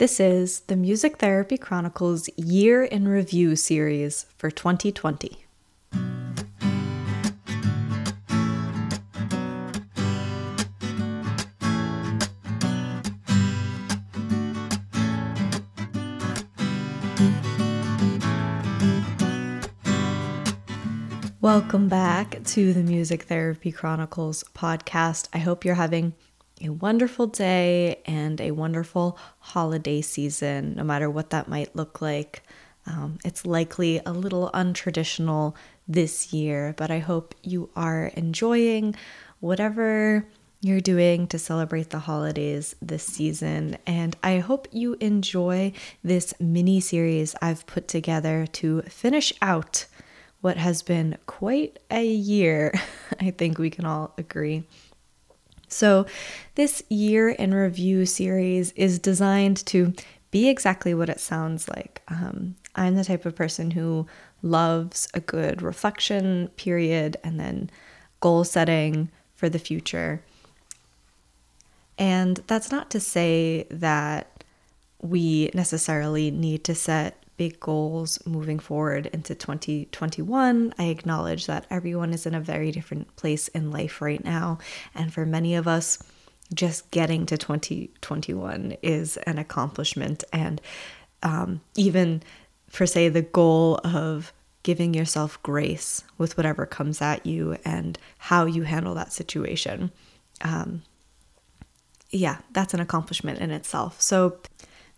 This is the Music Therapy Chronicles Year in Review series for 2020. Welcome back to the Music Therapy Chronicles podcast. I hope you're having a wonderful day and a wonderful holiday season, no matter what that might look like. Um, it's likely a little untraditional this year, but I hope you are enjoying whatever you're doing to celebrate the holidays this season. And I hope you enjoy this mini series I've put together to finish out what has been quite a year. I think we can all agree. So, this year in review series is designed to be exactly what it sounds like. Um, I'm the type of person who loves a good reflection period and then goal setting for the future. And that's not to say that we necessarily need to set big goals moving forward into 2021. I acknowledge that everyone is in a very different place in life right now. And for many of us, just getting to 2021 is an accomplishment. And um, even for, say, the goal of giving yourself grace with whatever comes at you and how you handle that situation. Um, yeah, that's an accomplishment in itself. So,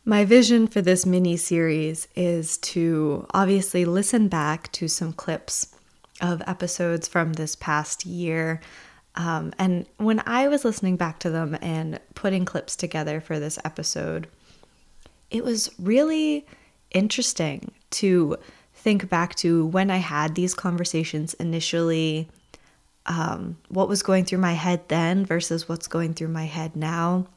my vision for this mini series is to obviously listen back to some clips of episodes from this past year. Um, and when I was listening back to them and putting clips together for this episode, it was really interesting to think back to when I had these conversations initially, um, what was going through my head then versus what's going through my head now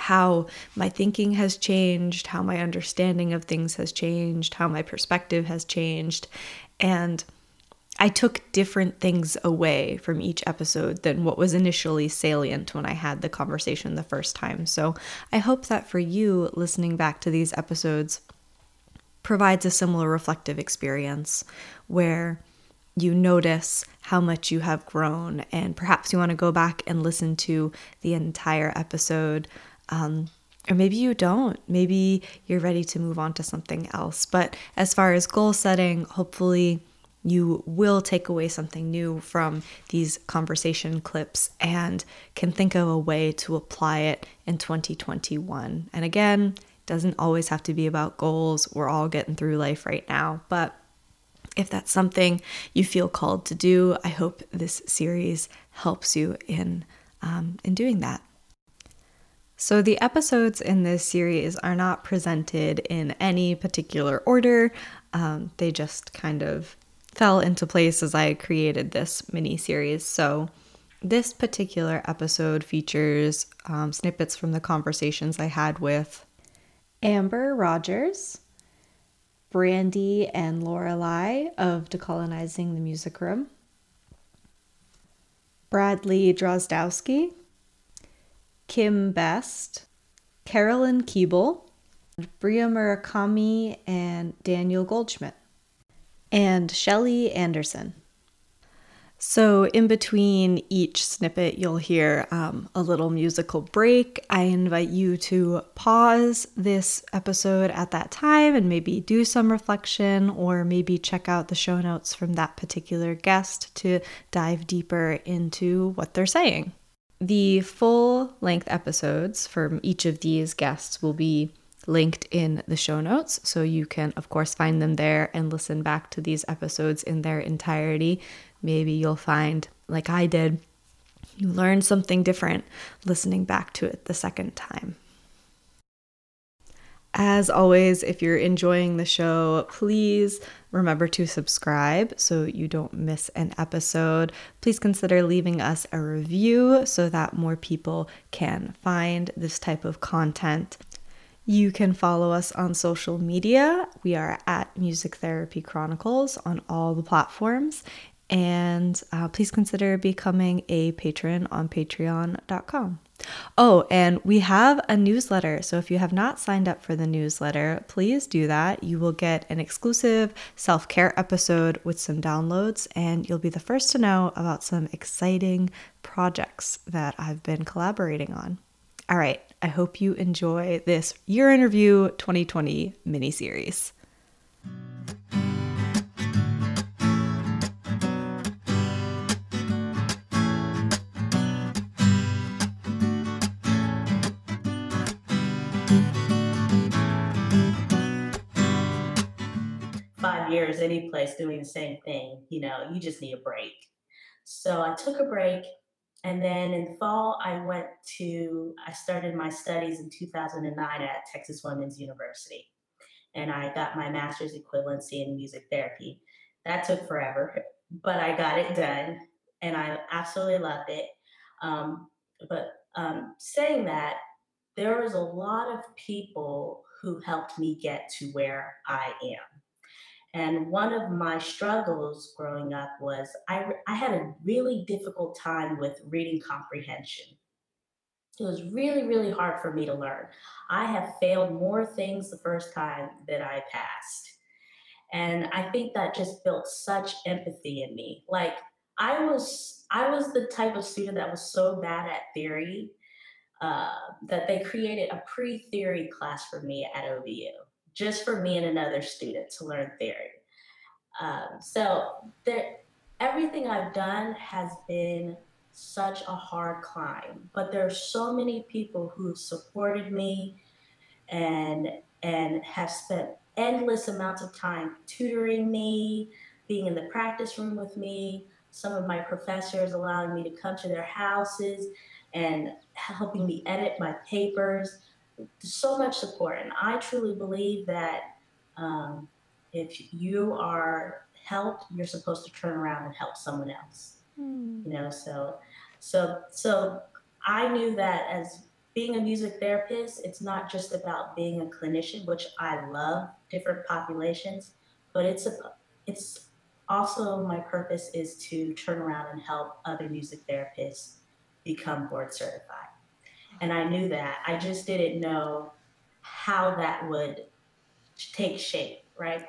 how my thinking has changed, how my understanding of things has changed, how my perspective has changed. And I took different things away from each episode than what was initially salient when I had the conversation the first time. So I hope that for you, listening back to these episodes provides a similar reflective experience where you notice how much you have grown, and perhaps you want to go back and listen to the entire episode um, or maybe you don't. Maybe you're ready to move on to something else. But as far as goal setting, hopefully you will take away something new from these conversation clips and can think of a way to apply it in 2021. And again, doesn't always have to be about goals. We're all getting through life right now, but if that's something you feel called to do, I hope this series helps you in um, in doing that. So, the episodes in this series are not presented in any particular order, um, they just kind of fell into place as I created this mini series. So, this particular episode features um, snippets from the conversations I had with Amber Rogers, Brandy and Lorelei of Decolonizing the Music Room, Bradley Drozdowski Kim Best, Carolyn Keeble, Bria Murakami, and Daniel Goldschmidt, and Shelley Anderson. So, in between each snippet, you'll hear um, a little musical break. I invite you to pause this episode at that time and maybe do some reflection or maybe check out the show notes from that particular guest to dive deeper into what they're saying. The full length episodes from each of these guests will be linked in the show notes. So you can, of course, find them there and listen back to these episodes in their entirety. Maybe you'll find, like I did, you learn something different listening back to it the second time. As always, if you're enjoying the show, please remember to subscribe so you don't miss an episode. Please consider leaving us a review so that more people can find this type of content. You can follow us on social media. We are at Music Therapy Chronicles on all the platforms. And uh, please consider becoming a patron on patreon.com. Oh, and we have a newsletter. So if you have not signed up for the newsletter, please do that. You will get an exclusive self care episode with some downloads, and you'll be the first to know about some exciting projects that I've been collaborating on. All right, I hope you enjoy this Year in Review 2020 mini series. Years any place doing the same thing, you know, you just need a break. So I took a break and then in fall I went to I started my studies in 2009 at Texas Women's University. And I got my master's equivalency in music therapy. That took forever, but I got it done and I absolutely loved it. Um, but um, saying that, there was a lot of people who helped me get to where I am. And one of my struggles growing up was I, I had a really difficult time with reading comprehension. It was really, really hard for me to learn. I have failed more things the first time than I passed. And I think that just built such empathy in me. Like I was I was the type of student that was so bad at theory uh, that they created a pre-theory class for me at OVU just for me and another student to learn theory. Um, so there, everything I've done has been such a hard climb, but there are so many people who supported me and and have spent endless amounts of time tutoring me, being in the practice room with me, some of my professors allowing me to come to their houses and helping me edit my papers so much support. And I truly believe that um, if you are helped, you're supposed to turn around and help someone else. Mm. You know, so so so I knew that as being a music therapist, it's not just about being a clinician, which I love different populations, but it's a it's also my purpose is to turn around and help other music therapists become board certified. And I knew that. I just didn't know how that would take shape, right?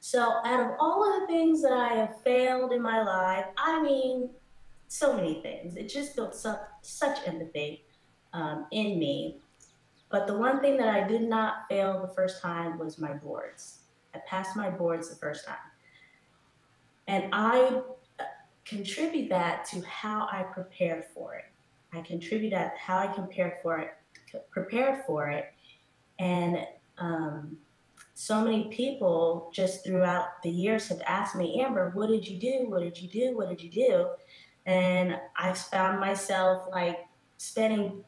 So, out of all of the things that I have failed in my life, I mean, so many things. It just built such, such empathy um, in me. But the one thing that I did not fail the first time was my boards. I passed my boards the first time. And I uh, contribute that to how I prepared for it. I contribute at how I prepared for it, prepared for it, and um, so many people just throughout the years have asked me, Amber, what did you do? What did you do? What did you do? And I found myself like spending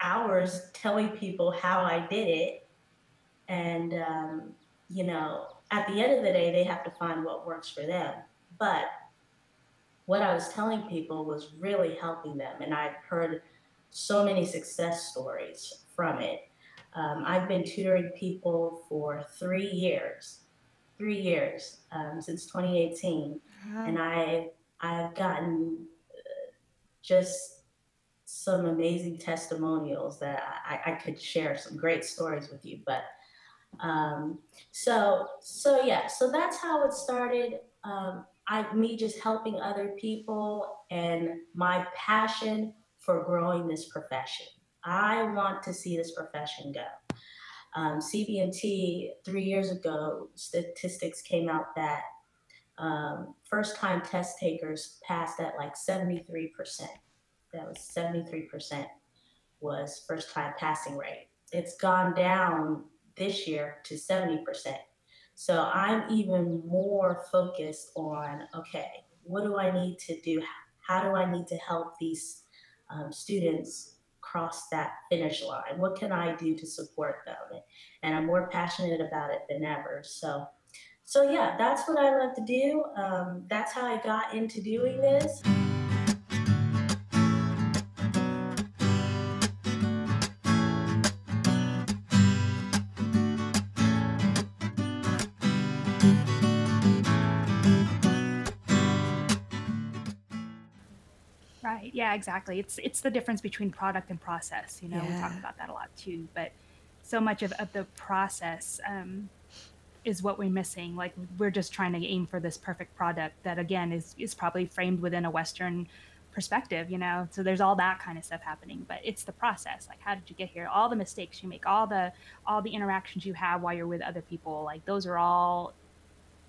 hours telling people how I did it. And, um, you know, at the end of the day, they have to find what works for them. But what I was telling people was really helping them. And I've heard so many success stories from it. Um, I've been tutoring people for three years, three years um, since 2018, uh-huh. and I I've gotten uh, just some amazing testimonials that I, I, could share some great stories with you. But um, so so yeah, so that's how it started. I me just helping other people and my passion for growing this profession. I want to see this profession go. Um, three years ago, statistics came out that um, first time test takers passed at like 73%. That was 73% was first time passing rate. It's gone down this year to 70%. So I'm even more focused on okay, what do I need to do? How do I need to help these um, students cross that finish line? What can I do to support them? And I'm more passionate about it than ever. So, so yeah, that's what I love to do. Um, that's how I got into doing this. Right. Yeah, exactly. It's it's the difference between product and process. You know, we talk about that a lot too. But so much of, of the process um, is what we're missing. Like we're just trying to aim for this perfect product that again is is probably framed within a Western perspective, you know. So there's all that kind of stuff happening. But it's the process. Like how did you get here? All the mistakes you make, all the all the interactions you have while you're with other people, like those are all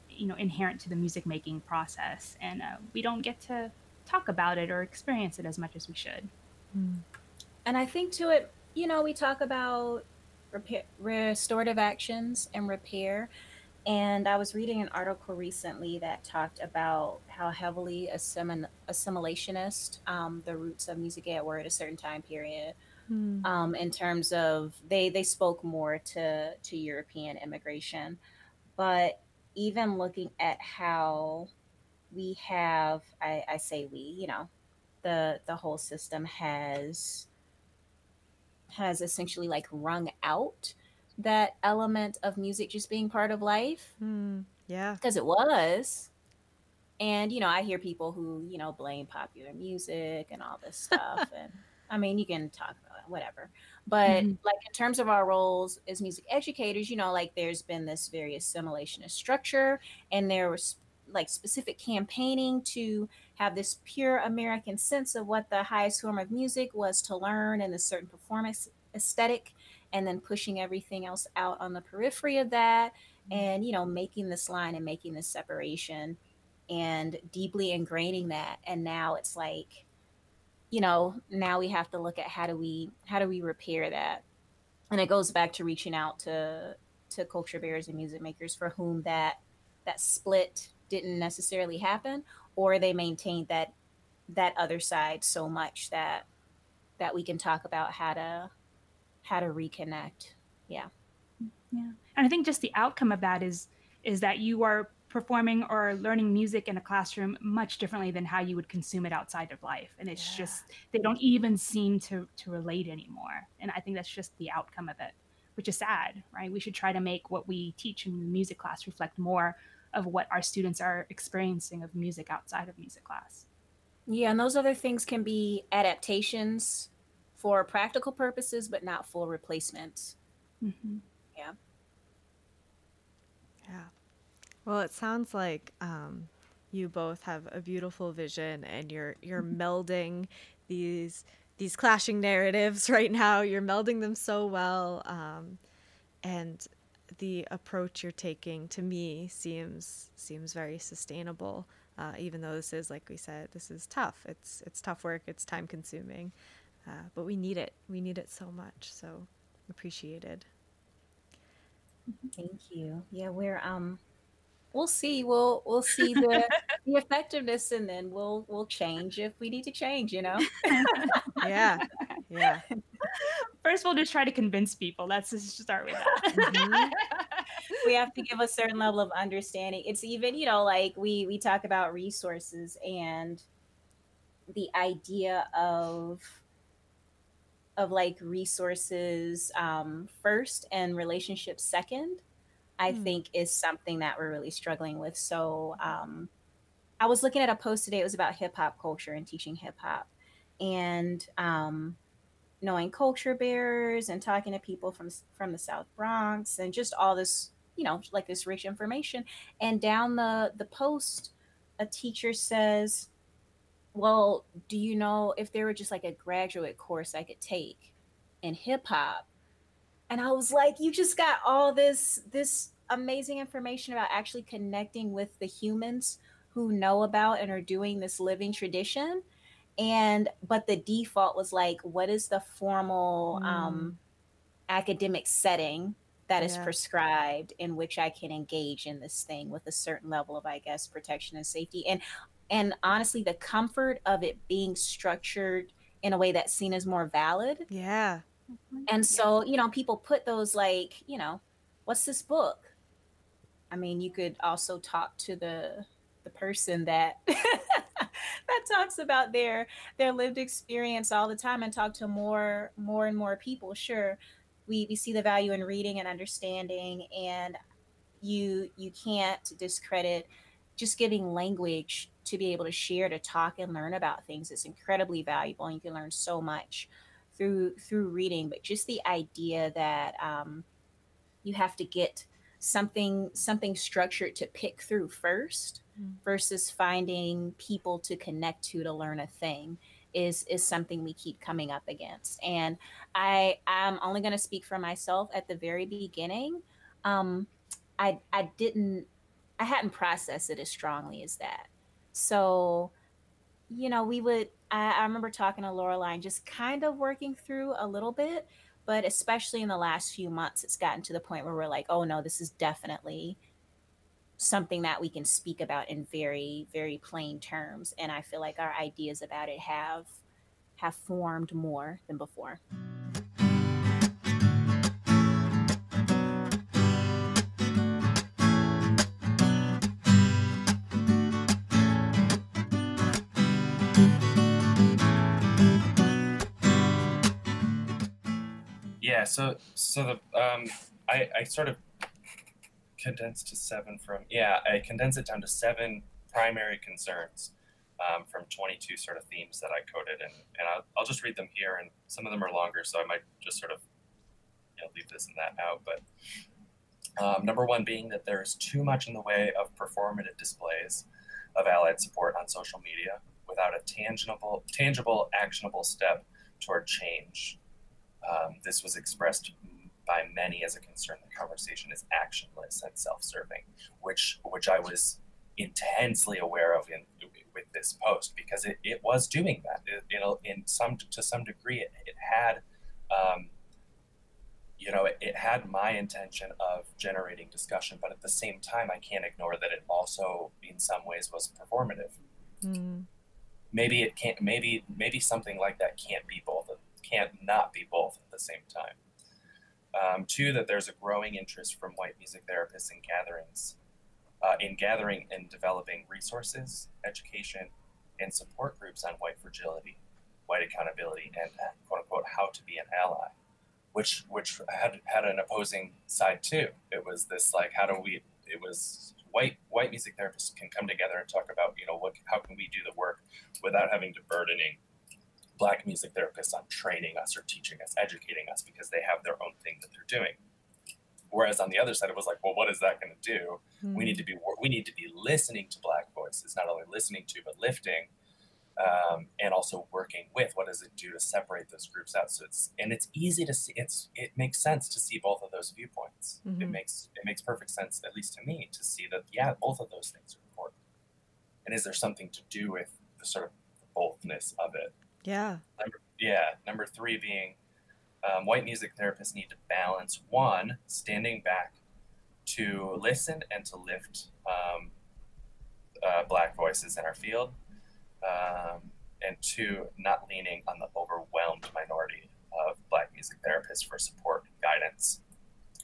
you know inherent to the music making process and uh, we don't get to talk about it or experience it as much as we should. And I think to it, you know, we talk about repair, restorative actions and repair. And I was reading an article recently that talked about how heavily assimil- assimilationist um, the roots of music ed were at a certain time period. Mm. Um, in terms of they they spoke more to to European immigration, but even looking at how we have, I, I say we, you know, the the whole system has has essentially like wrung out that element of music just being part of life Mm. Yeah. because it was and you know i hear people who you know blame popular music and all this stuff and i mean you can talk about it, whatever but Mhm. like in terms of our roles as music educators you know like there's been this very assimilationist structure and there was like specific campaigning to have this pure american sense of what the highest form of music was to learn and a certain performance aesthetic and then pushing everything else out on the periphery of that mm-hmm. and you know making this line and making this separation and deeply ingraining that. And now it's like you know now we have to look at how do we how do we repair that? And it goes back to reaching out to to culture bearers and music makers for whom that that split didn't necessarily happen or they maintained that that other side so much that that we can talk about how to how to reconnect. Yeah. Yeah. And i think just the outcome of that is is that you are performing or learning music in a classroom much differently than how you would consume it outside of life. And it's Yeah. just they don't even seem to to relate anymore. And i think that's just the outcome of it which is sad right? We should try to make what we teach in the music class reflect more of what our students are experiencing of music outside of music class Yeah, and those other things can be adaptations for practical purposes, but not full replacements. hmm Yeah. Well, it sounds like um, you both have a beautiful vision, and you're you're melding these these clashing narratives right now. You're melding them so well, um, and the approach you're taking to me seems seems very sustainable. Uh, even though this is, like we said, this is tough. It's it's tough work. It's time consuming, uh, but we need it. We need it so much. So appreciated. Thank you. Yeah, we're um we'll see. We'll we'll see the the effectiveness and then we'll we'll change if we need to change, you know. Yeah, yeah. First we'll just try to convince people let's just start with that Mhm. we have to give a certain level of understanding. It's even, you know, like we we talk about resources and the idea of of like resources um, first and relationships second. I Hmm. think is something that we're really struggling with. So um, I was looking at a post today. It was about hip hop culture and teaching hip hop, and um, knowing culture bearers and talking to people from from the South Bronx and just all this, you know, like this rich information. And down the the post, a teacher says, "Well, do you know if there were just like a graduate course I could take in hip hop?" And I was like, "You just got all this this amazing information about actually connecting with the humans who know about and are doing this living tradition." And but the default was like what is the formal Mm. um academic setting that is Yeah. prescribed in which i can engage in this thing with a certain level of i guess protection and safety and and honestly the comfort of it being structured in a way that's seen as more valid Yeah. and so you know people put those like you know what's this book i mean you could also talk to the the person that that talks about their their lived experience all the time and talk to more more and more people sure we we see the value in reading and understanding and you you can't discredit just giving language to be able to share, to talk and learn about things is incredibly valuable. And you can learn so much through through reading. But just the idea that um, you have to get something something structured to pick through first mm. versus finding people to connect to to learn a thing is is something we keep coming up against. And i i'm only going to speak for myself at the very beginning. Um i i didn't i hadn't processed it as strongly as that. So you know we would i, I remember talking to Lorelei just kind of working through a little bit but especially in the last few months it's gotten to the point where we're like oh no this is definitely something that we can speak about in very very plain terms. And i feel like our ideas about it have have formed more than before so so the um i i sort of condensed to seven from yeah i condensed it down to seven primary concerns um, from 22 sort of themes that i coded and, and I'll, I'll just read them here and some of them are longer so i might just sort of you know leave this and that out but um, number one being that there is too much in the way of performative displays of allied support on social media without a tangible tangible actionable step toward change um, this was expressed by many as a concern. The conversation is actionless and self-serving, which which I was intensely aware of in with this post because it, it was doing that. It, you know, in some to some degree, it, it had. Um, you know, it, it, had my intention of generating discussion, but at the same time, I can't ignore that it also, in some ways, was performative. Mm. Maybe it can't. Maybe maybe something like that can't be both. Can't not be both at the same time. Um, two, that there's a growing interest from white music therapists in gatherings, uh, in gathering and developing resources, education, and support groups on white fragility, white accountability, and uh, quote unquote how to be an ally, which which had had an opposing side too. It was this like how do we? It was white white music therapists can come together and talk about you know what how can we do the work without having to burdening black music therapists on training us or teaching us, educating us because they have their own thing that they're doing. Whereas on the other side, it was like, well, what is that going to do? Mm-hmm. We need to be we need to be listening to black voices, not only listening to but lifting, um, and also working with. What does it do to separate those groups out? So it's and it's easy to see. It's it makes sense to see both of those viewpoints. Mm-hmm. It makes it makes perfect sense, at least to me, to see that yeah, both of those things are important. And is there something to do with the sort of bothness of it? Yeah. Number, yeah. Number three being um, white music therapists need to balance one, standing back to listen and to lift um, uh, black voices in our field, um, and two, not leaning on the overwhelmed minority of black music therapists for support and guidance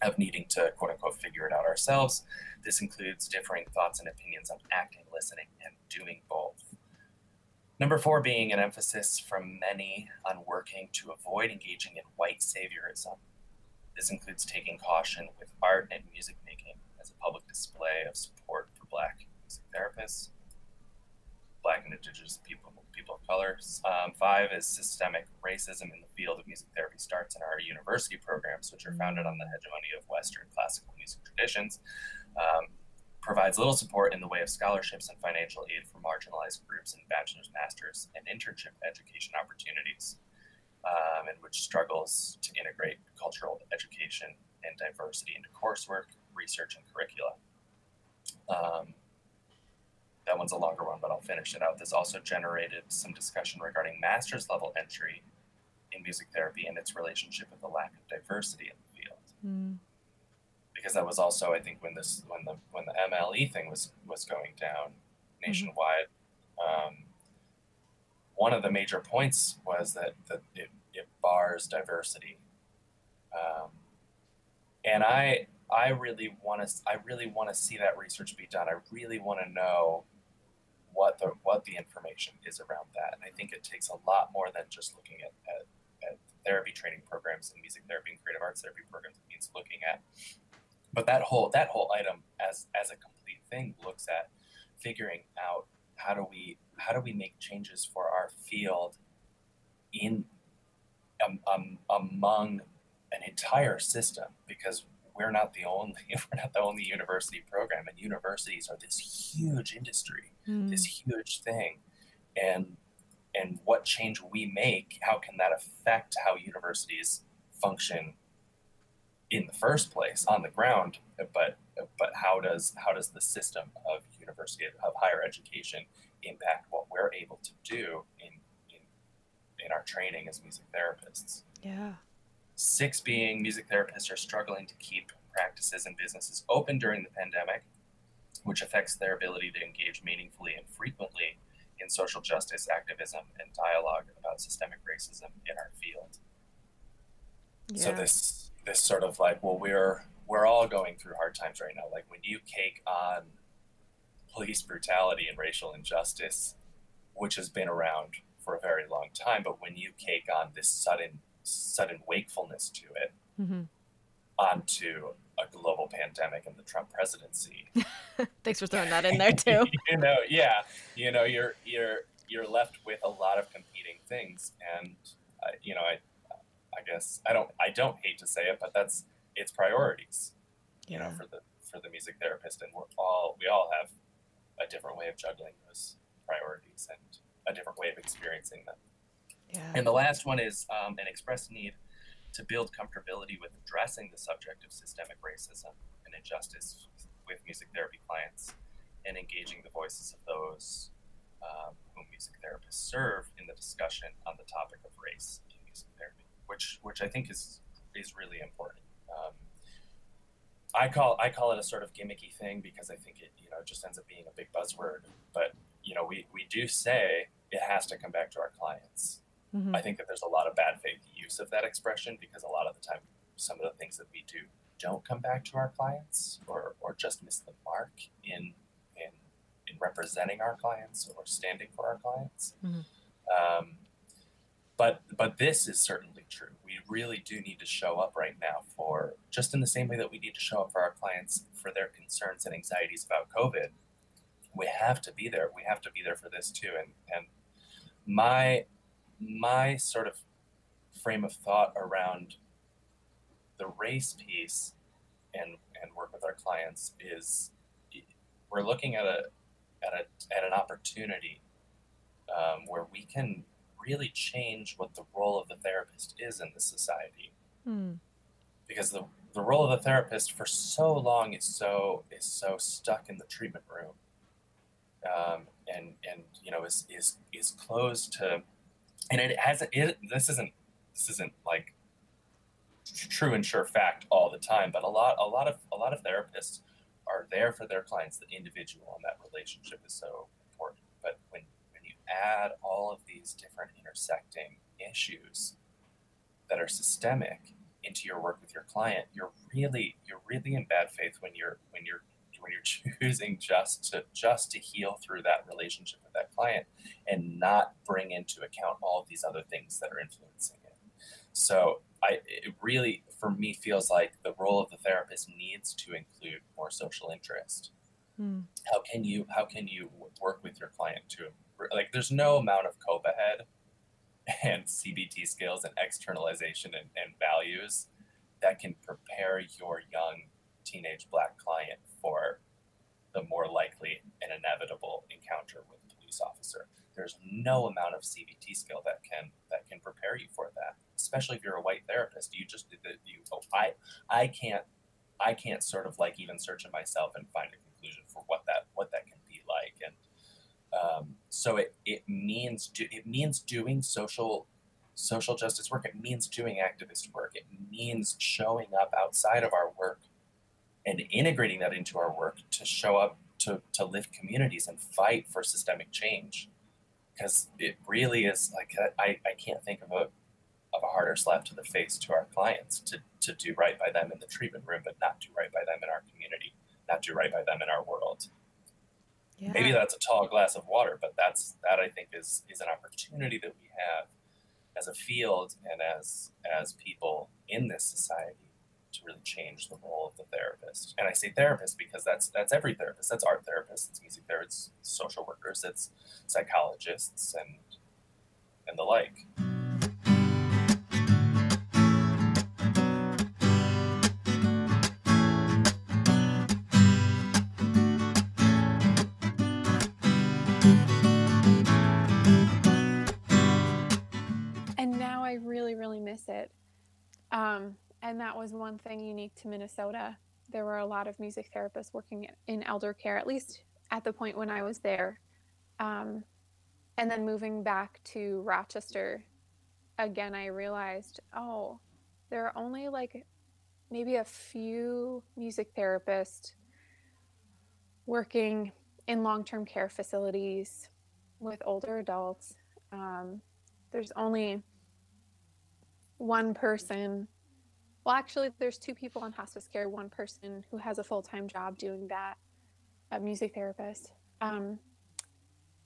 of needing to quote unquote figure it out ourselves. This includes differing thoughts and opinions on acting, listening, and doing both. Number four being an emphasis from many on working to avoid engaging in white saviorism. This includes taking caution with art and music making as a public display of support for Black music therapists, Black and Indigenous people, people of color. Um, five is systemic racism in the field of music therapy starts in our university programs, which are founded on the hegemony of Western classical music traditions. Um, provides little support in the way of scholarships and financial aid for marginalized groups in bachelor's, master's, and internship education opportunities, um, and which struggles to integrate cultural education and diversity into coursework, research, and curricula. Um, that one's a longer one, but I'll finish it out. This also generated some discussion regarding master's level entry in music therapy and its relationship with the lack of diversity in the field. Mm because that was also I think when this when the when the MLE thing was was going down mm-hmm. nationwide. Mm-hmm. Um, one of the major points was that that it, it bars diversity, um, and I I really want to I really want to see that research be done. I really want to know what the what the information is around that, and I think it takes a lot more than just looking at, at, at therapy training programs and music therapy and creative arts therapy programs. It means looking at but that whole that whole item as as a complete thing looks at figuring out how do we how do we make changes for our field in um, um, among an entire system because we're not the only we're not the only university program and universities are this huge industry Mm. this huge thing and and what change we make how can that affect how universities function in the first place on the ground but but how does how does the system of university of higher education impact what we're able to do in in, in our training as music therapists Yeah. six being music therapists are struggling to keep practices and businesses open during the pandemic which affects their ability to engage meaningfully and frequently in social justice activism and dialogue about systemic racism in our field Yeah. so this this sort of like well we're we're all going through hard times right now. Like when you cake on police brutality and racial injustice which has been around for a very long time but when you cake on this sudden sudden wakefulness to it hmm onto a global pandemic and the Trump presidency. Thanks for throwing that in there too. you know yeah. You know you're you're you're left with a lot of competing things. And uh, you know i guess i don't i don't hate to say it but that's it's priorities. You know for the for the music therapist and we're all we all have a different way of juggling those priorities and a different way of experiencing them. Yeah. and the last one is um, an expressed need to build comfortability with addressing the subject of systemic racism and injustice with music therapy clients and engaging the voices of those um, whom music therapists serve in the discussion on the topic of race in music therapy, which which I think is is really important. Um, I call I call it a sort of gimmicky thing because I think it you know just ends up being a big buzzword. But you know we we do say it has to come back to our clients. Mhm. I think that there's a lot of bad faith use of that expression because a lot of the time, some of the things that we do don't come back to our clients or, or just miss the mark in, in, in representing our clients or standing for our clients. Mhm. Um, but, but this is certainly true. We really do need to show up right now for just in the same way that we need to show up for our clients for their concerns and anxieties about COVID. We have to be there. We have to be there for this too. And, and my my sort of frame of thought around the race piece and and work with our clients is we're looking at a at a at an opportunity um, where we can really change what the role of the therapist is in this society. Mm. because the the role of the therapist for so long is so is so stuck in the treatment room. Um, and and you know is is is closed to and it hasn't it this isn't this isn't like true and sure fact all the time but a lot a lot of a lot of therapists are there for their clients. The individual and that relationship is so important. But when add all of these different intersecting issues that are systemic into your work with your client you're really you're really in bad faith when you're when you're when you're choosing just to just to heal through that relationship with that client and not bring into account all of these other things that are influencing it so i it really for me feels like the role of the therapist needs to include more social interest Mm. how can you how can you work with your client to like there's no amount of cope ahead and cbt skills and externalization and, and values that can prepare your young teenage black client for the more likely and inevitable encounter with a police officer. There's no amount of cbt skill that can that can prepare you for that especially if you're a white therapist. You just you oh, i i can't i can't sort of like even search in myself and find a conclusion for what that what that can be like and um, so it, it means do, it means doing social social justice work. It means doing activist work. It means showing up outside of our work and integrating that into our work to show up to, to lift communities and fight for systemic change. Because it really is like I, I can't think of a of a harder slap to the face to our clients to, to do right by them in the treatment room but not do right by them in our community not do right by them in our world Yeah. maybe that's a tall glass of water but that's that i think is is an opportunity that we have as a field and as as people in this society to really change the role of the therapist. And I say therapist because that's that's every therapist. That's art therapists, it's music therapists, social workers, it's psychologists and and the like. Um, and that was one thing unique to Minnesota. There were a lot of music therapists working in elder care, at least at the point when I was there. Um, and then moving back to Rochester, again, I realized, oh, there are only like maybe a few music therapists working in long term care facilities with older adults. Um, there's only one person. Well, actually, there's two people on hospice care. One person who has a full time job doing that, a music therapist. Um,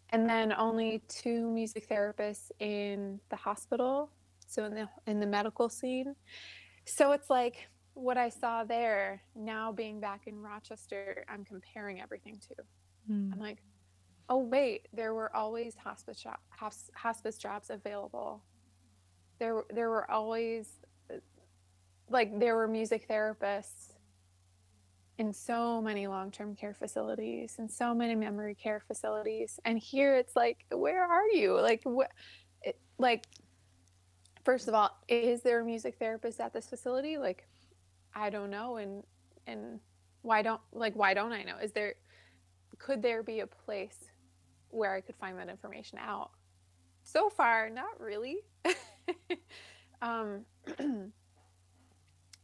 and then only two music therapists in the hospital, so in the in the medical scene. So it's like what I saw there. Now being back in Rochester, I'm comparing everything to. Mm. I'm like, oh wait, there were always hospice jo- hospice jobs available. There there were always like there were music therapists in so many long-term care facilities and so many memory care facilities. And here it's like where are you? Like what like first of all is there a music therapist at this facility? Like i don't know. And and why don't like why don't i know? Is there could there be a place where i could find that information out? So far not really um and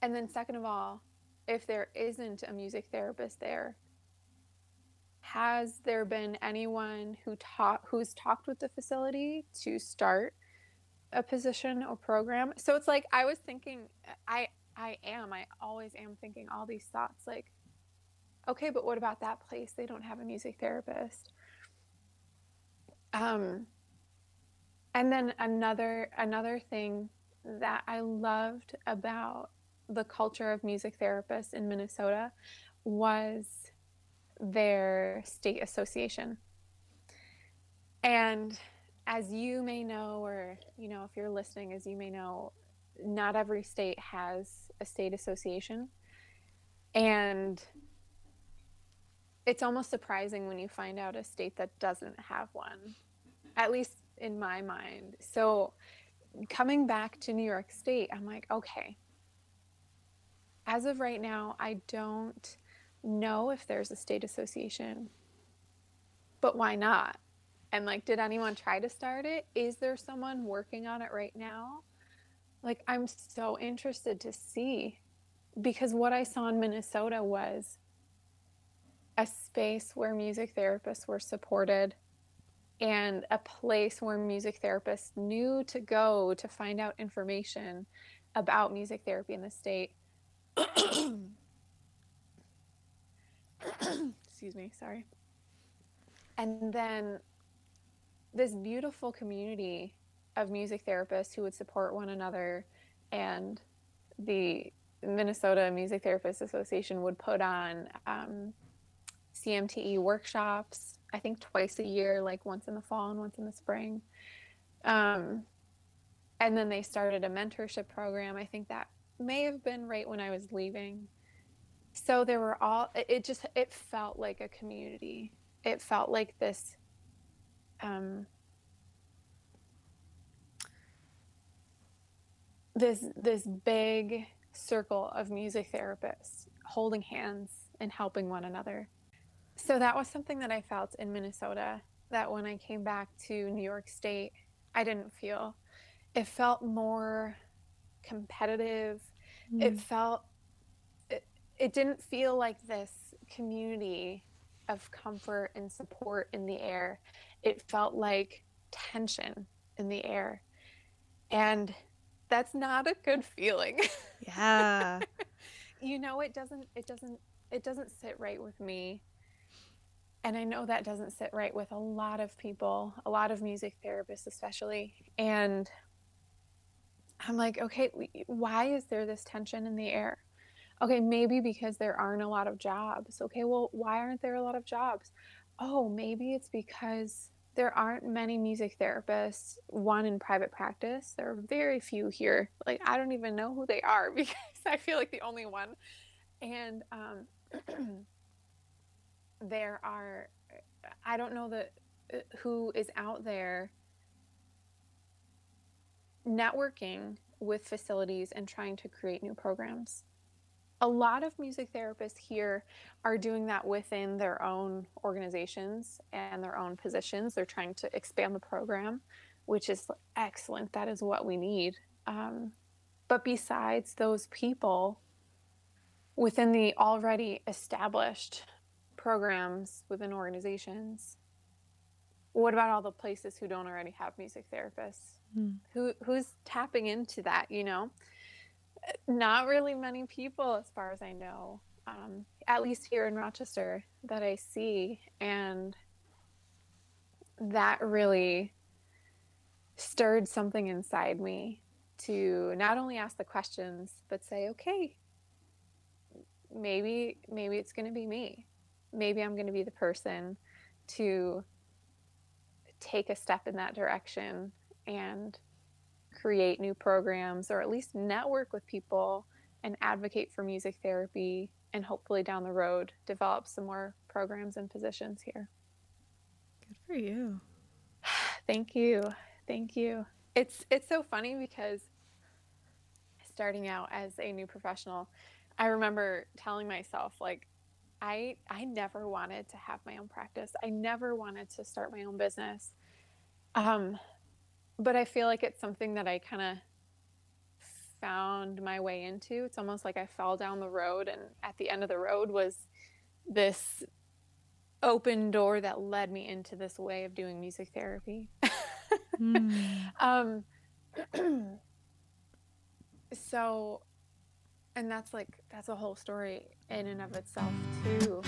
then second of all if there isn't a music therapist there has there been anyone who taught who's talked with the facility to start a position or program? So it's like i was thinking i i am i always am thinking all these thoughts like okay but what about that place? They don't have a music therapist. Um and then another another thing that i loved about the culture of music therapists in minnesota was their state association. And as you may know or you know if you're listening as you may know not every state has a state association. And it's almost surprising when you find out a state that doesn't have one. At least in my mind. So coming back to new york state i'm like okay. As of right now i don't know if there's a state association but why not? And like did anyone try to start it? Is there someone working on it right now? Like i'm so interested to see because what i saw in minnesota was a space where music therapists were supported and a place where music therapists knew to go to find out information about music therapy in the state. Excuse me sorry. And then this beautiful community of music therapists who would support one another and the minnesota music therapists association would put on um, cmte workshops i think twice a year like once in the fall and once in the spring. Um, and then they started a mentorship program. I think that may have been right when i was leaving. So there were all it just it felt like a community. It felt like this um, this this big circle of music therapists holding hands and helping one another so that was something that i felt in minnesota that when i came back to new york state i didn't feel. It felt more competitive. Mm. it felt it, it didn't feel like this community of comfort and support in the air. It felt like tension in the air. And that's not a good feeling. Yeah. You know it doesn't it doesn't it doesn't sit right with me and i know that doesn't sit right with a lot of people a lot of music therapists especially and i'm like okay why is there this tension in the air okay, maybe because there aren't a lot of jobs. Okay, well, why aren't there a lot of jobs? Oh, maybe it's because there aren't many music therapists, one in private practice. There are very few here. Like, I don't even know who they are because I feel like the only one. And um, there are, I don't know that uh, who is out there networking with facilities and trying to create new programs a lot of music therapists here are doing that within their own organizations and their own positions. They're trying to expand the program, which is excellent. That is what we need. Um, but besides those people within the already established programs within organizations, what about all the places who don't already have music therapists? Mm. Who who's tapping into that, you know? not really many people, as far as I know, um, at least here in Rochester, that I see. And that really stirred something inside me to not only ask the questions, but say, okay, maybe, maybe it's going to be me. Maybe I'm going to be the person to take a step in that direction and create new programs or at least network with people and advocate for music therapy and hopefully down the road develop some more programs and positions here. Good for you. Thank you. Thank you. It's it's so funny because starting out as a new professional, I remember telling myself like I I never wanted to have my own practice. I never wanted to start my own business. Um but I feel like it's something that I kind of found my way into. It's almost like I fell down the road, and at the end of the road was this open door that led me into this way of doing music therapy. mm. um, so, and that's like, that's a whole story in and of itself, too.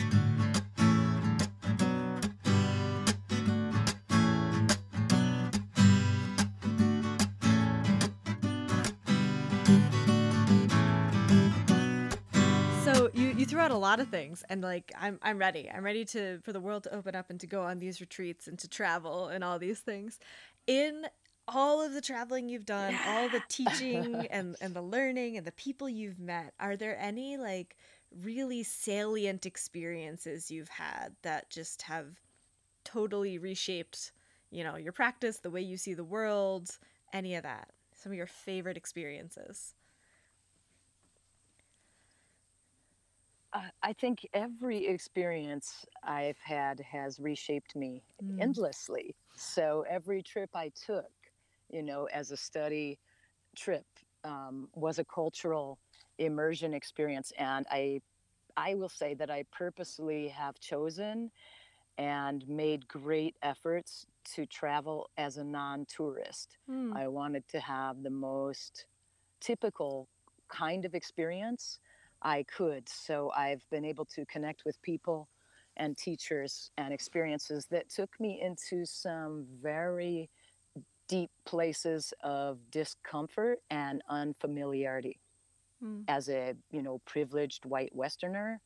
So you, you threw out a lot of things and like I'm I'm ready. I'm ready to for the world to open up and to go on these retreats and to travel and all these things. In all of the traveling you've done, yeah. all the teaching and and the learning and the people you've met, are there any like really salient experiences you've had that just have totally reshaped, you know, your practice, the way you see the world, any of that? Some of your favorite experiences? I think every experience I've had has reshaped me mm. endlessly. So every trip I took, you know, as a study trip, um, was a cultural immersion experience, and I, I will say that I purposely have chosen and made great efforts to travel as a non-tourist. Mm. I wanted to have the most typical kind of experience I could. So I've been able to connect with people and teachers and experiences that took me into some very deep places of discomfort and unfamiliarity. Mm. As a, you know, privileged white westerner,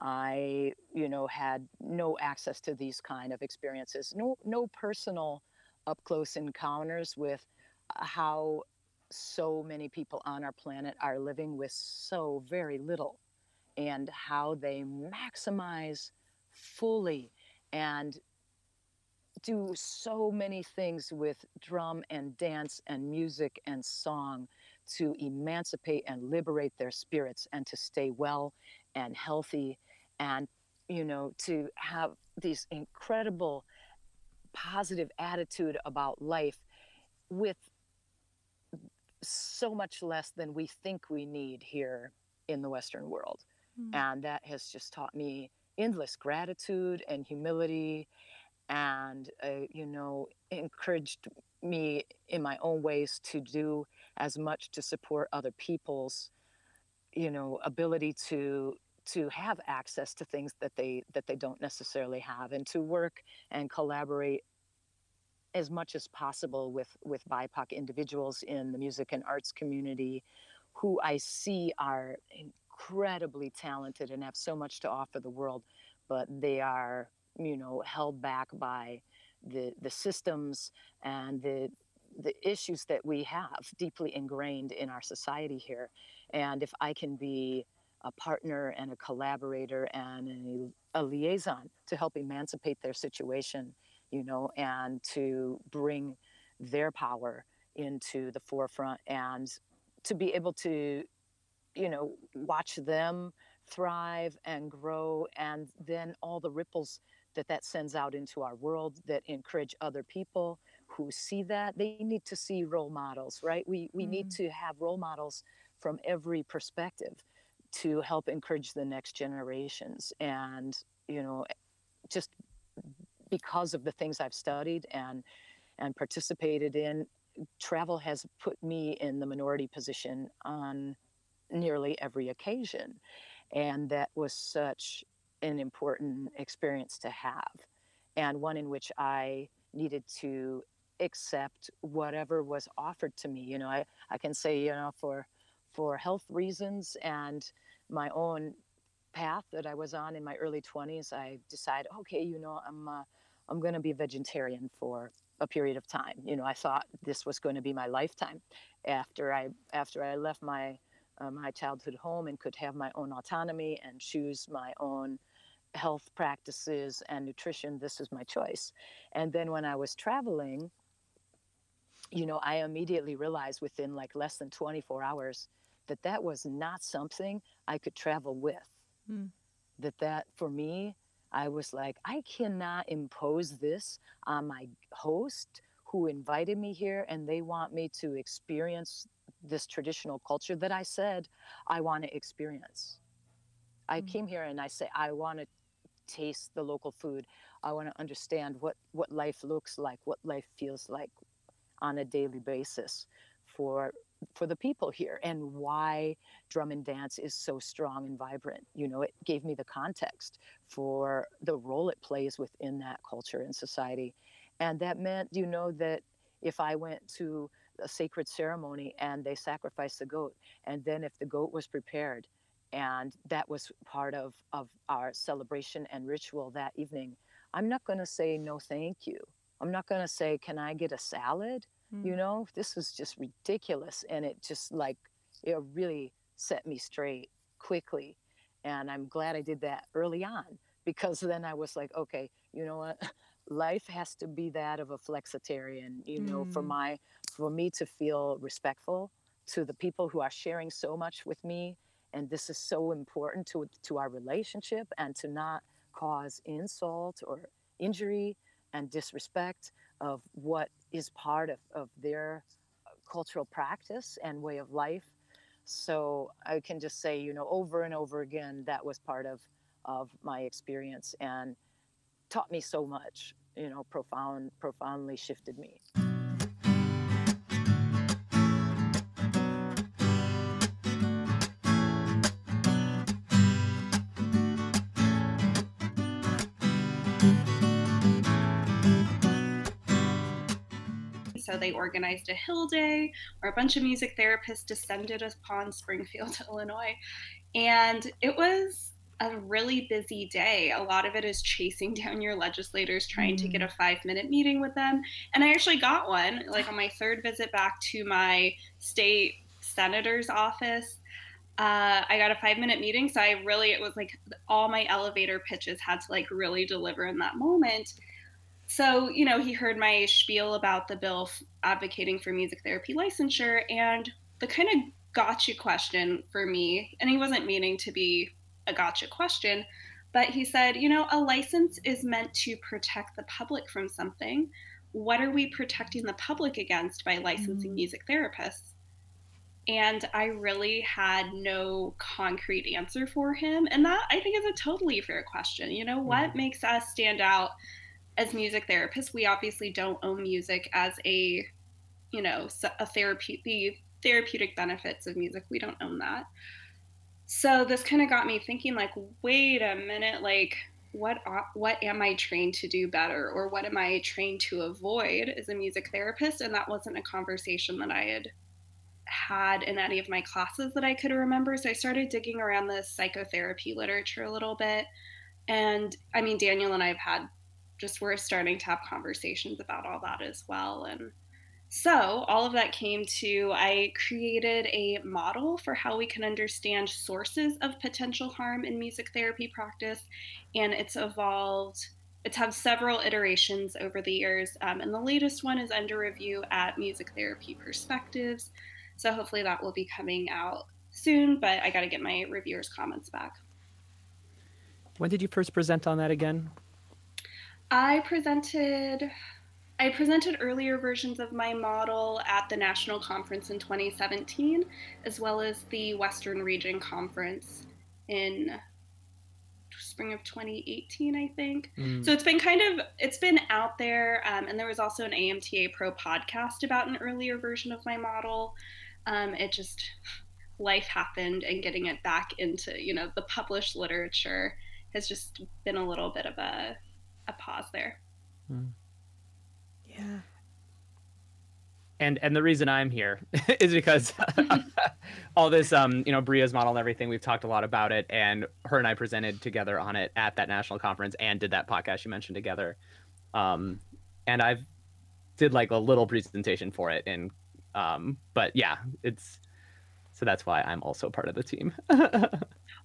I, you know, had no access to these kind of experiences. No no personal up close encounters with how so many people on our planet are living with so very little and how they maximize fully and do so many things with drum and dance and music and song to emancipate and liberate their spirits and to stay well and healthy and you know to have these incredible positive attitude about life with so much less than we think we need here in the Western world. Mm. And that has just taught me endless gratitude and humility and, uh, you know, encouraged me in my own ways to do as much to support other people's, you know, ability to to have access to things that they that they don't necessarily have and to work and collaborate as much as possible with with BIPOC individuals in the music and arts community who I see are incredibly talented and have so much to offer the world, but they are, you know, held back by the the systems and the the issues that we have deeply ingrained in our society here. And if I can be a partner and a collaborator and a, a liaison to help emancipate their situation, you know, and to bring their power into the forefront and to be able to, you know, watch them thrive and grow and then all the ripples that that sends out into our world that encourage other people who see that they need to see role models right? We we mm. need to have role models from every perspective to help encourage the next generations. And you know just because of the things i've studied and and participated in travel has put me in the minority position on nearly every occasion. And that was such an important experience to have and one in which i needed to accept whatever was offered to me you know i i can say you know for for health reasons and my own path that i was on in my early 20s i decided okay you know i'm uh, i'm going to be vegetarian for a period of time. You know i thought this was going to be my lifetime after i after i left my uh, my childhood home and could have my own autonomy and choose my own health practices and nutrition this is my choice and then when i was traveling you know i immediately realized within like less than 24 hours that that was not something i could travel with mm. that that for me i was like i cannot impose this on my host who invited me here and they want me to experience this traditional culture that i said i want to experience i mm. came here and i say i want to taste the local food i want to understand what what life looks like what life feels like on a daily basis for for the people here and why drum and dance is so strong and vibrant. You know it gave me the context for the role it plays within that culture and society. And that meant you know that if i went to a sacred ceremony and they sacrificed the goat and then if the goat was prepared and that was part of of our celebration and ritual that evening i'm not going to say no thank you i'm not going to say can i get a salad mm. you know this was just ridiculous and it just like it really set me straight quickly and i'm glad i did that early on because then i was like okay you know what life has to be that of a flexitarian you know mm. for my for me to feel respectful to the people who are sharing so much with me and this is so important to to our relationship and to not cause insult or injury and disrespect of what is part of, of their uh, cultural practice and way of life. So I can just say, you know, over and over again, that was part of, of my experience and taught me so much, you know, profound, profoundly shifted me. So they organized a hill day where a bunch of music therapists descended upon Springfield, Illinois. And it was a really busy day. A lot of it is chasing down your legislators, trying mm. to get mm. a five minute meeting with them. And I actually got one, like on my third visit back to my state senator's office. Uh, I got a five minute meeting. So I really, it was like all my elevator pitches had to like really deliver in that moment so, you know, he heard my spiel about the bill advocating for music therapy licensure and the kind of gotcha question for me, and he wasn't meaning to be a gotcha question, but he said, you know, a license is meant to protect the public from something. What are we protecting the public against by licensing mm-hmm. music therapists? And I really had no concrete answer for him. And that I think is a totally fair question. You know, what mm-hmm. makes us stand out as music therapists, we obviously don't own music as a, you know, a therapy, the therapeutic benefits of music. We don't own that. So this kind of got me thinking, like, wait a minute, like, what what am I trained to do better, or what am I trained to avoid as a music therapist? And that wasn't a conversation that I had had in any of my classes that I could remember. So I started digging around the psychotherapy literature a little bit. And I mean, Daniel and I have had just we're starting to have conversations about all that as well. And so all of that came to I created a model for how we can understand sources of potential harm in music therapy practice. And it's evolved it's had several iterations over the years, um, and the latest one is under review at Music Therapy Perspectives. So hopefully that will be coming out soon, but I got to get my reviewers' comments back. When did you first present on that again? I presented I presented earlier versions of my model at the national conference in 2017 as well as the Western Region conference in spring of 2018 i think mm. so it's been kind of it's been out there um, and there was also an amta pro podcast about an earlier version of my model um, it just life happened and getting it back into you know the published literature has just been a little bit of a, a pause there. Mm. yeah. And and the reason I'm here is because all this um you know Bria's model and everything we've talked a lot about it and her and I presented together on it at that national conference and did that podcast you mentioned together. Um and I've did like a little presentation for it and um but yeah it's so that's why I'm also part of the team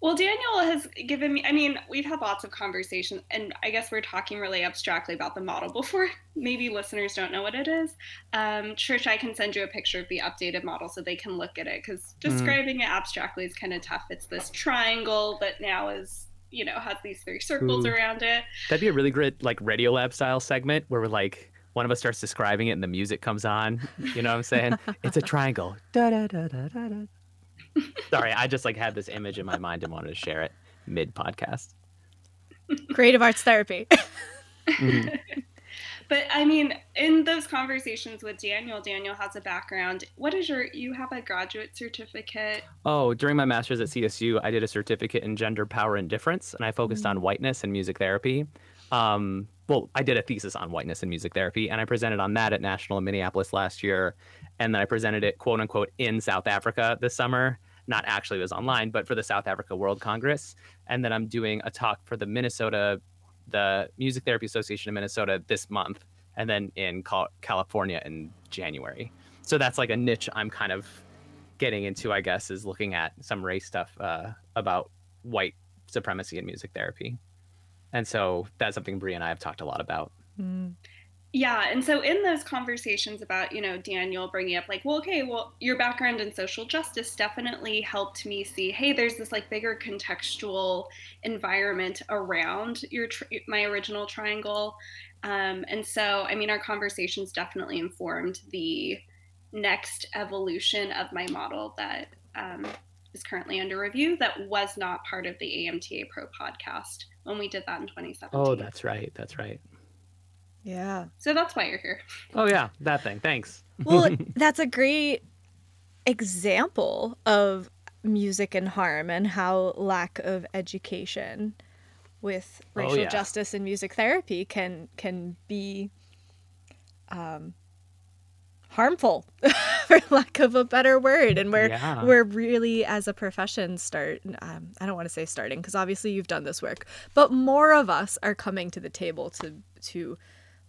Well, Daniel has given me, I mean, we've had lots of conversations, and I guess we're talking really abstractly about the model before maybe listeners don't know what it is. Um, Trish, I can send you a picture of the updated model so they can look at it because mm. describing mm. it abstractly is kind of tough. It's this triangle that now is, you know, has these three circles Ooh. around it. That'd be a really great, like, Radiolab style segment where we're like, one of us starts describing it and the music comes on. You know what I'm saying? it's a triangle. Da, da, da, da, da, da. Sorry, I just like had this image in my mind and wanted to share it mid podcast. Creative arts therapy. mm-hmm. But I mean, in those conversations with Daniel, Daniel has a background. What is your, you have a graduate certificate? Oh, during my master's at CSU, I did a certificate in gender, power, and difference, and I focused mm-hmm. on whiteness and music therapy. Um, well, I did a thesis on whiteness and music therapy, and I presented on that at National in Minneapolis last year. And then I presented it, quote unquote, in South Africa this summer. Not actually, was online, but for the South Africa World Congress. And then I'm doing a talk for the Minnesota, the Music Therapy Association of Minnesota this month, and then in California in January. So that's like a niche I'm kind of getting into, I guess, is looking at some race stuff uh, about white supremacy in music therapy. And so that's something Brie and I have talked a lot about. Mm. Yeah. And so in those conversations about, you know, Daniel bringing up, like, well, okay, well, your background in social justice definitely helped me see, hey, there's this like bigger contextual environment around your my original triangle. Um, and so, I mean, our conversations definitely informed the next evolution of my model that um, is currently under review that was not part of the AMTA Pro podcast when we did that in 2017. Oh, that's right. That's right. Yeah. So that's why you're here. Oh, yeah. That thing. Thanks. Well, that's a great example of music and harm and how lack of education with oh, racial oh, yeah. justice and music therapy can can be um, harmful for lack of a better word and we're yeah. we're really as a profession start um, i don't want to say starting because obviously you've done this work but more of us are coming to the table to to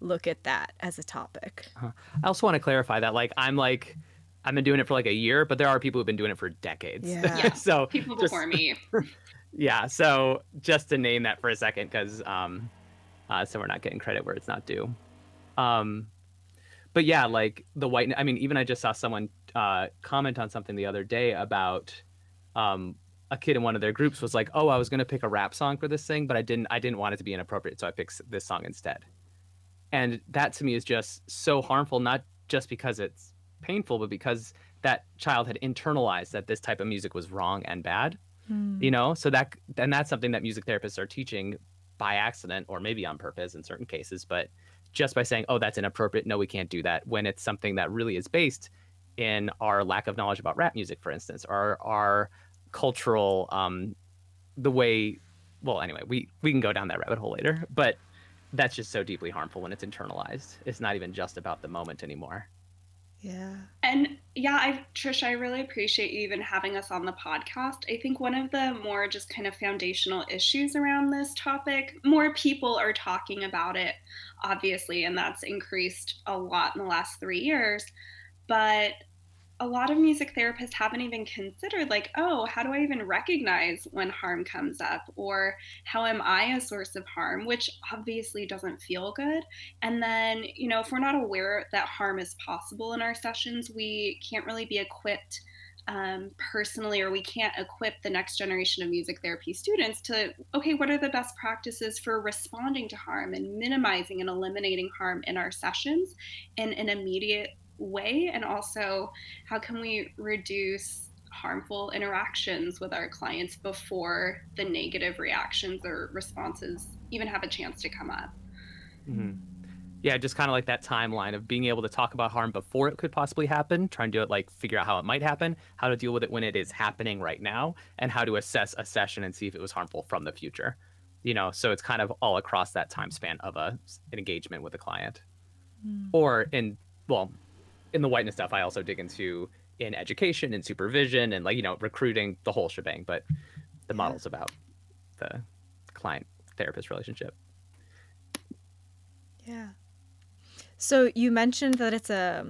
look at that as a topic uh-huh. i also want to clarify that like i'm like i've been doing it for like a year but there are people who've been doing it for decades yeah, yeah. so people before just, me yeah so just to name that for a second because um uh, so we're not getting credit where it's not due um but yeah, like the white. I mean, even I just saw someone uh, comment on something the other day about um, a kid in one of their groups was like, "Oh, I was going to pick a rap song for this thing, but I didn't. I didn't want it to be inappropriate, so I picked this song instead." And that to me is just so harmful, not just because it's painful, but because that child had internalized that this type of music was wrong and bad. Mm. You know, so that and that's something that music therapists are teaching by accident or maybe on purpose in certain cases, but just by saying, oh, that's inappropriate. No, we can't do that. When it's something that really is based in our lack of knowledge about rap music, for instance, or our cultural, um, the way, well, anyway, we, we can go down that rabbit hole later, but that's just so deeply harmful when it's internalized. It's not even just about the moment anymore. Yeah. And yeah, I Trish, I really appreciate you even having us on the podcast. I think one of the more just kind of foundational issues around this topic, more people are talking about it, obviously, and that's increased a lot in the last three years. But a lot of music therapists haven't even considered like oh how do i even recognize when harm comes up? Or how am i a source of harm? Which obviously doesn't feel good. And then you know if we're not aware that harm is possible in our sessions we can't really be equipped um, personally or we can't equip the next generation of music therapy students to okay what are the best practices for responding to harm and minimizing and eliminating harm in our sessions in an immediate way and also how can we reduce harmful interactions with our clients before the negative reactions or responses even have a chance to come up mm-hmm. yeah just kind of like that timeline of being able to talk about harm before it could possibly happen trying to do it like figure out how it might happen how to deal with it when it is happening right now and how to assess a session and see if it was harmful from the future you know so it's kind of all across that time span of a an engagement with a client mm. or in well in the whiteness stuff, I also dig into in education and supervision and like you know recruiting the whole shebang. But the yeah. model's about the client therapist relationship. Yeah. So you mentioned that it's a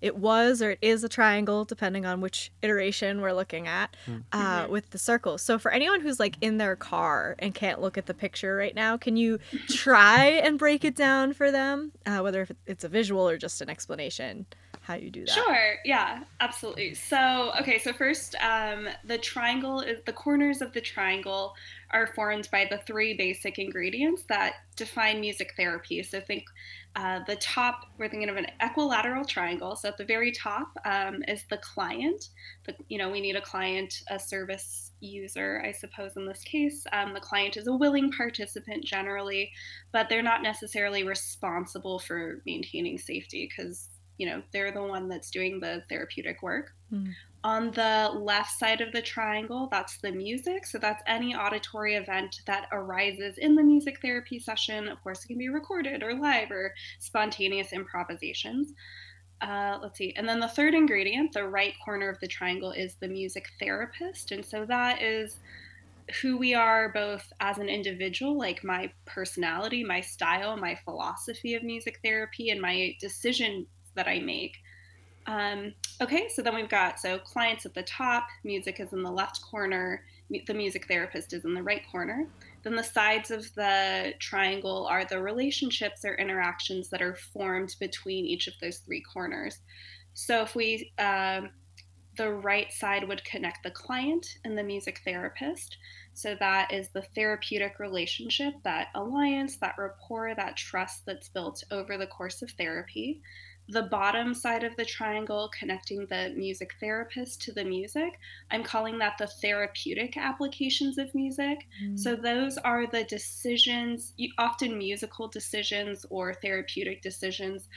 it was or it is a triangle depending on which iteration we're looking at hmm. uh, mm-hmm. with the circles so for anyone who's like in their car and can't look at the picture right now can you try and break it down for them? Uh, whether it's a visual or just an explanation how you do that. Sure. Yeah absolutely. So okay so first um, the triangle is the corners of the triangle are formed by the three basic ingredients that define music therapy. So think uh, the top, we're thinking of an equilateral triangle. So at the very top um, is the client. The, you know, we need a client, a service user, I suppose in this case. Um, the client is a willing participant generally, but they're not necessarily responsible for maintaining safety because you know they're the one that's doing the therapeutic work. Mm. On the left side of the triangle, that's the music. So that's any auditory event that arises in the music therapy session. Of course, it can be recorded or live or spontaneous improvisations. Uh, let's see. And then the third ingredient, the right corner of the triangle, is the music therapist. And so that is who we are both as an individual, like my personality, my style, my philosophy of music therapy, and my decisions that I make. Um, okay, so then we've got so clients at the top, music is in the left corner, the music therapist is in the right corner. Then the sides of the triangle are the relationships or interactions that are formed between each of those three corners. So if we, uh, the right side would connect the client and the music therapist. So that is the therapeutic relationship, that alliance, that rapport, that trust that's built over the course of therapy the bottom side of the triangle connecting the music therapist to the music, I'm calling that the therapeutic applications of music. Mm. So those are the decisions, often musical decisions or therapeutic decisions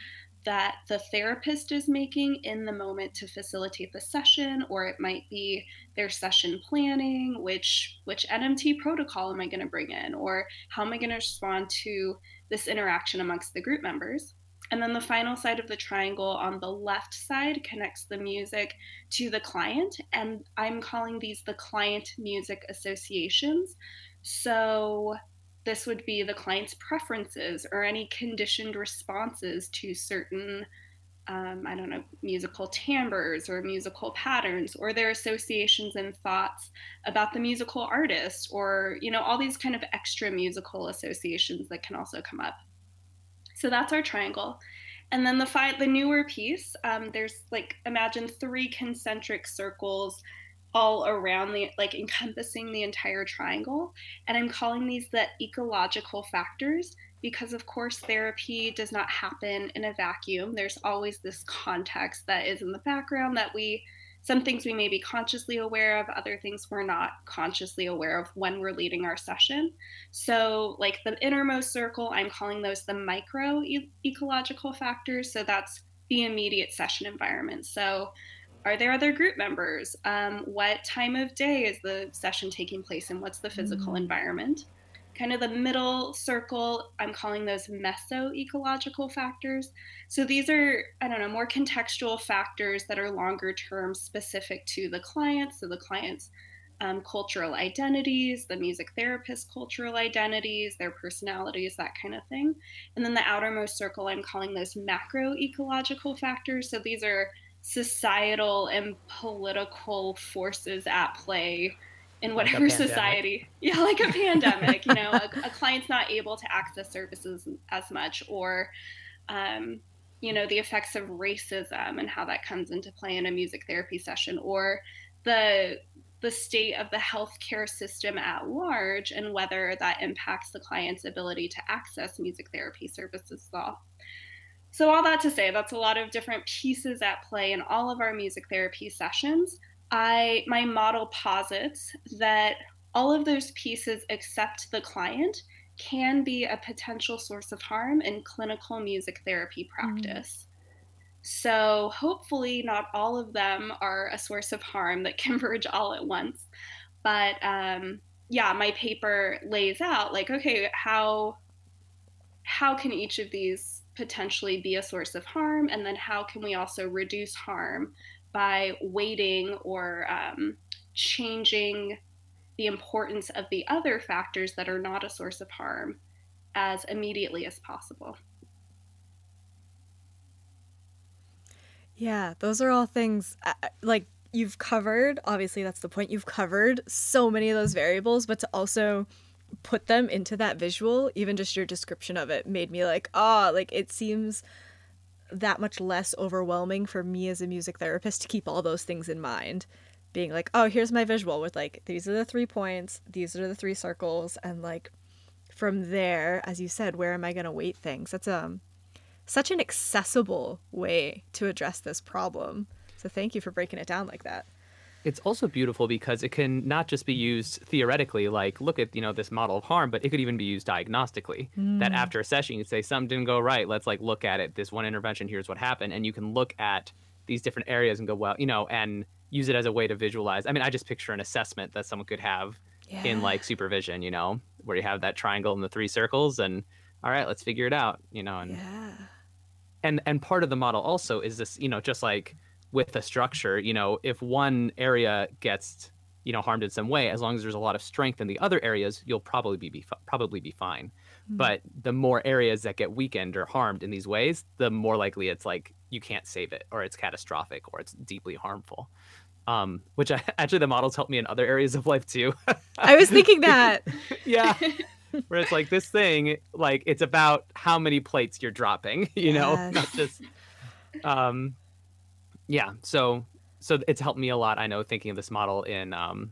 that the therapist is making in the moment to facilitate the session or it might be their session planning which which nmt protocol am i going to bring in or how am i going to respond to this interaction amongst the group members and then the final side of the triangle on the left side connects the music to the client. And I'm calling these the client music associations. So this would be the client's preferences or any conditioned responses to certain um, I don't know, musical timbres or musical patterns, or their associations and thoughts about the musical artist, or, you know, all these kind of extra musical associations that can also come up. So that's our triangle. And then the fi- the newer piece, um, there's like imagine three concentric circles all around the like encompassing the entire triangle. And I'm calling these the ecological factors because of course therapy does not happen in a vacuum. There's always this context that is in the background that we some things we may be consciously aware of, other things we're not consciously aware of when we're leading our session. So, like the innermost circle, I'm calling those the micro e- ecological factors. So, that's the immediate session environment. So, are there other group members? Um, what time of day is the session taking place and What's the physical mm. environment? Kind of the middle circle, I'm calling those meso-ecological factors. So these are, I don't know, more contextual factors that are longer term specific to the client. So the client's um, cultural identities, the music therapist cultural identities, their personalities, that kind of thing. And then the outermost circle, I'm calling those macro ecological factors. So these are societal and political forces at play in whatever like society. Yeah, like a pandemic. you know, a, a, client's not able to access services as much, or, um, you know, the effects of racism and how that comes into play in a music therapy session, or the the state of the healthcare system at large and whether that impacts the client's ability to access music therapy services as well. So, all that to say, that's a lot of different pieces at play in all of our music therapy sessions. I my model posits that all of those pieces except the client can be a potential source of harm in clinical music therapy mm-hmm. practice. Mm. So hopefully not all of them are a source of harm that converge all at once. But um, yeah, my paper lays out like, okay, how how can each of these potentially be a source of harm, and then how can we also reduce harm by weighting or um, changing the importance of the other factors that are not a source of harm as immediately as possible. Yeah, those are all things uh, uh, like you've covered. Obviously, that's the point. You've covered so many of those variables, but to also put them into that visual, even just your description of it made me like, ah, oh, like it seems that much less overwhelming for me as a music therapist to keep all those things in mind. Being like, oh, here's my visual with like, these are the three points, these are the three circles, and like from there, as you said, where am I going to weight things? That's um such an accessible way to address this problem. So thank you for breaking it down like that it's also beautiful because it can not just be used theoretically like look at you know this model of harm but it could even be used diagnostically mm. that after a session you say something didn't go right let's like look at it this one intervention here's what happened and you can look at these different areas and go well you know and use it as a way to visualize i mean i just picture an assessment that someone could have yeah. in like supervision you know where you have that triangle and the three circles and all right let's figure it out you know and yeah. and and part of the model also is this you know just like with a structure you know if one area gets you know harmed in some way as long as there's a lot of strength in the other areas you'll probably be, be probably be fine. Mm-hmm. but the more areas that get weakened or harmed in these ways the more likely it's like you can't save it or it's catastrophic or it's deeply harmful. Um, which I, actually the models help me in other areas of life too. I was thinking that. Yeah. Where it's like this thing like it's about how many plates you're dropping you yes. know not just um yeah so so it's helped me a lot i know thinking of this model in um,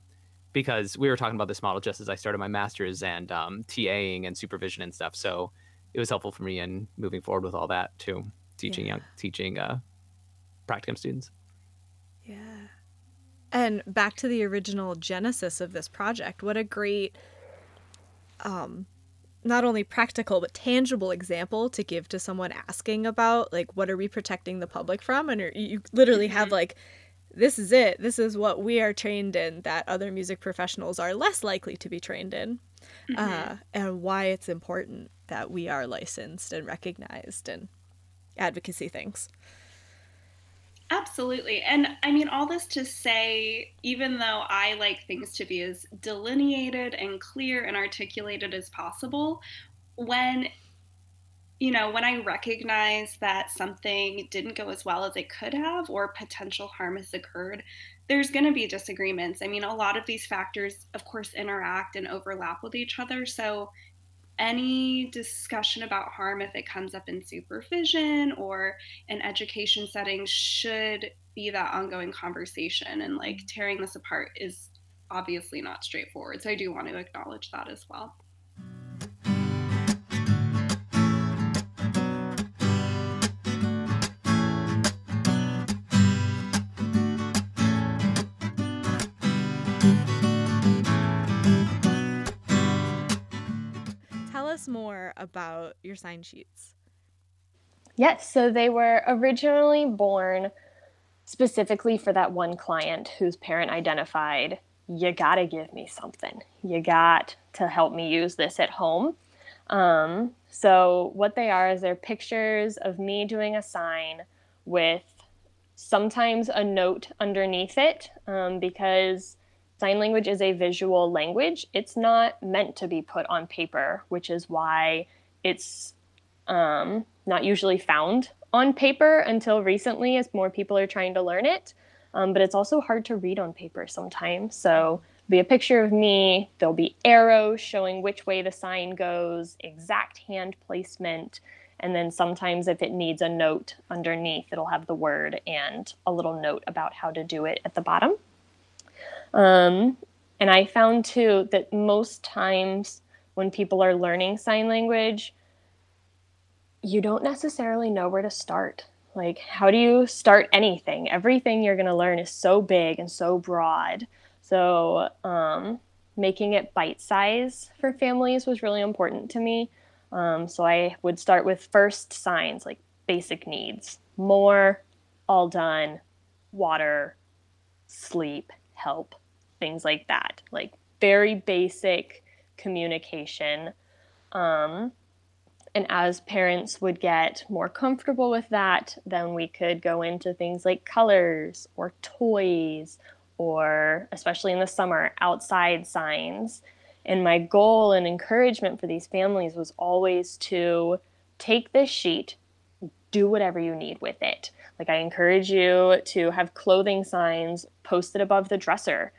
because we were talking about this model just as i started my master's and um, taing and supervision and stuff so it was helpful for me in moving forward with all that too teaching yeah. young teaching uh, practicum students yeah and back to the original genesis of this project what a great um not only practical but tangible example to give to someone asking about like what are we protecting the public from and you literally have mm-hmm. like this is it this is what we are trained in that other music professionals are less likely to be trained in mm-hmm. uh, and why it's important that we are licensed and recognized and advocacy things Absolutely. And I mean, all this to say, even though I like things to be as delineated and clear and articulated as possible, when you know, when I recognize that something didn't go as well as it could have or potential harm has occurred, there's going to be disagreements. I mean, a lot of these factors, of course, interact and overlap with each other. So any discussion about harm, if it comes up in supervision or in education settings, should be that ongoing conversation. And like mm-hmm. tearing this apart is obviously not straightforward. So I do want to acknowledge that as well. More about your sign sheets. Yes, so they were originally born specifically for that one client whose parent identified you got to give me something. You got to help me use this at home. Um, so, what they are is they're pictures of me doing a sign with sometimes a note underneath it um, because sign language is a visual language. It's not meant to be put on paper, which is why it's um, not usually found on paper until recently, as more people are trying to learn it. Um, but it's also hard to read on paper sometimes. So, be a picture of me. There'll be arrows showing which way the sign goes, exact hand placement. And then sometimes, if it needs a note underneath, it'll have the word and a little note about how to do it at the bottom. Um, and I found too that most times when people are learning sign language, you don't necessarily know where to start. Like, how do you start anything? Everything you're going to learn is so big and so broad. So, um, making it bite size for families was really important to me. Um, so, I would start with first signs like basic needs more, all done, water, sleep, help, things like that. Like, very basic communication. Um, and as parents would get more comfortable with that, then we could go into things like colors or toys, or especially in the summer, outside signs. And my goal and encouragement for these families was always to take this sheet, do whatever you need with it. Like, I encourage you to have clothing signs posted above the dresser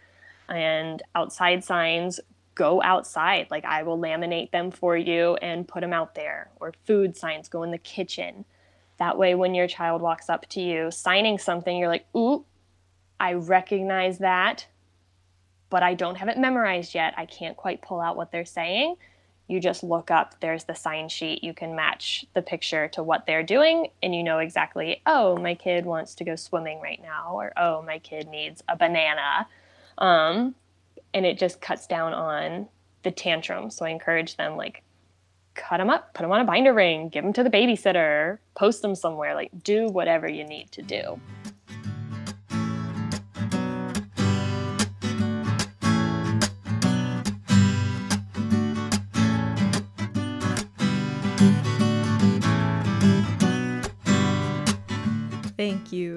and outside signs go outside. Like I will laminate them for you and put them out there. Or food signs go in the kitchen. That way, when your child walks up to you signing something, you're like, ooh, I recognize that, but I don't have it memorized yet. I can't quite pull out what they're saying. You just look up, there's the sign sheet. You can match the picture to what they're doing, and you know exactly, oh, my kid wants to go swimming right now, or oh, my kid needs a banana. Um, and it just cuts down on the tantrum. So I encourage them like cut them up, put them on a binder ring, give them to the babysitter, post them somewhere, like do whatever you need to do.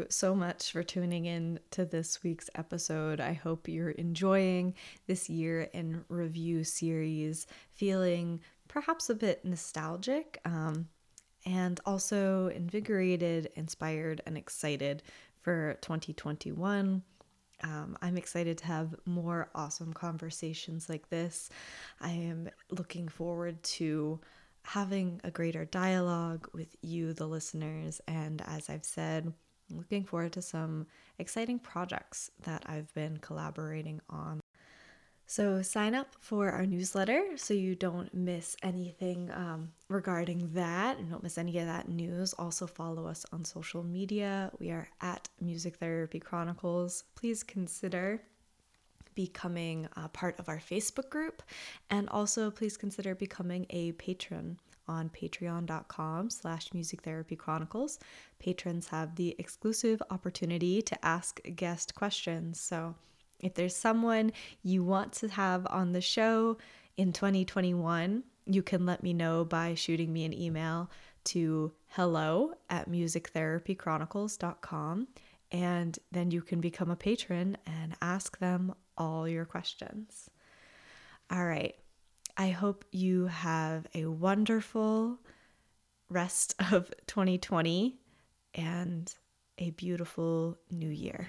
So much for tuning in to this week's episode. I hope you're enjoying this year in review series, feeling perhaps a bit nostalgic um, and also invigorated, inspired, and excited for 2021. Um, I'm excited to have more awesome conversations like this. I am looking forward to having a greater dialogue with you, the listeners. And as I've said, looking forward to some exciting projects that I've been collaborating on. So, sign up for our newsletter so you don't miss anything um, regarding that and don't miss any of that news. Also, follow us on social media. We are at Music Therapy Chronicles. Please consider becoming a part of our Facebook group. And also, please consider becoming a patron on patreon.com slash music therapy chronicles patrons have the exclusive opportunity to ask guest questions so if there's someone you want to have on the show in 2021 you can let me know by shooting me an email to hello at musictherapychronicles.com and then you can become a patron and ask them all your questions. All right. I hope you have a wonderful rest of 2020 and a beautiful new year.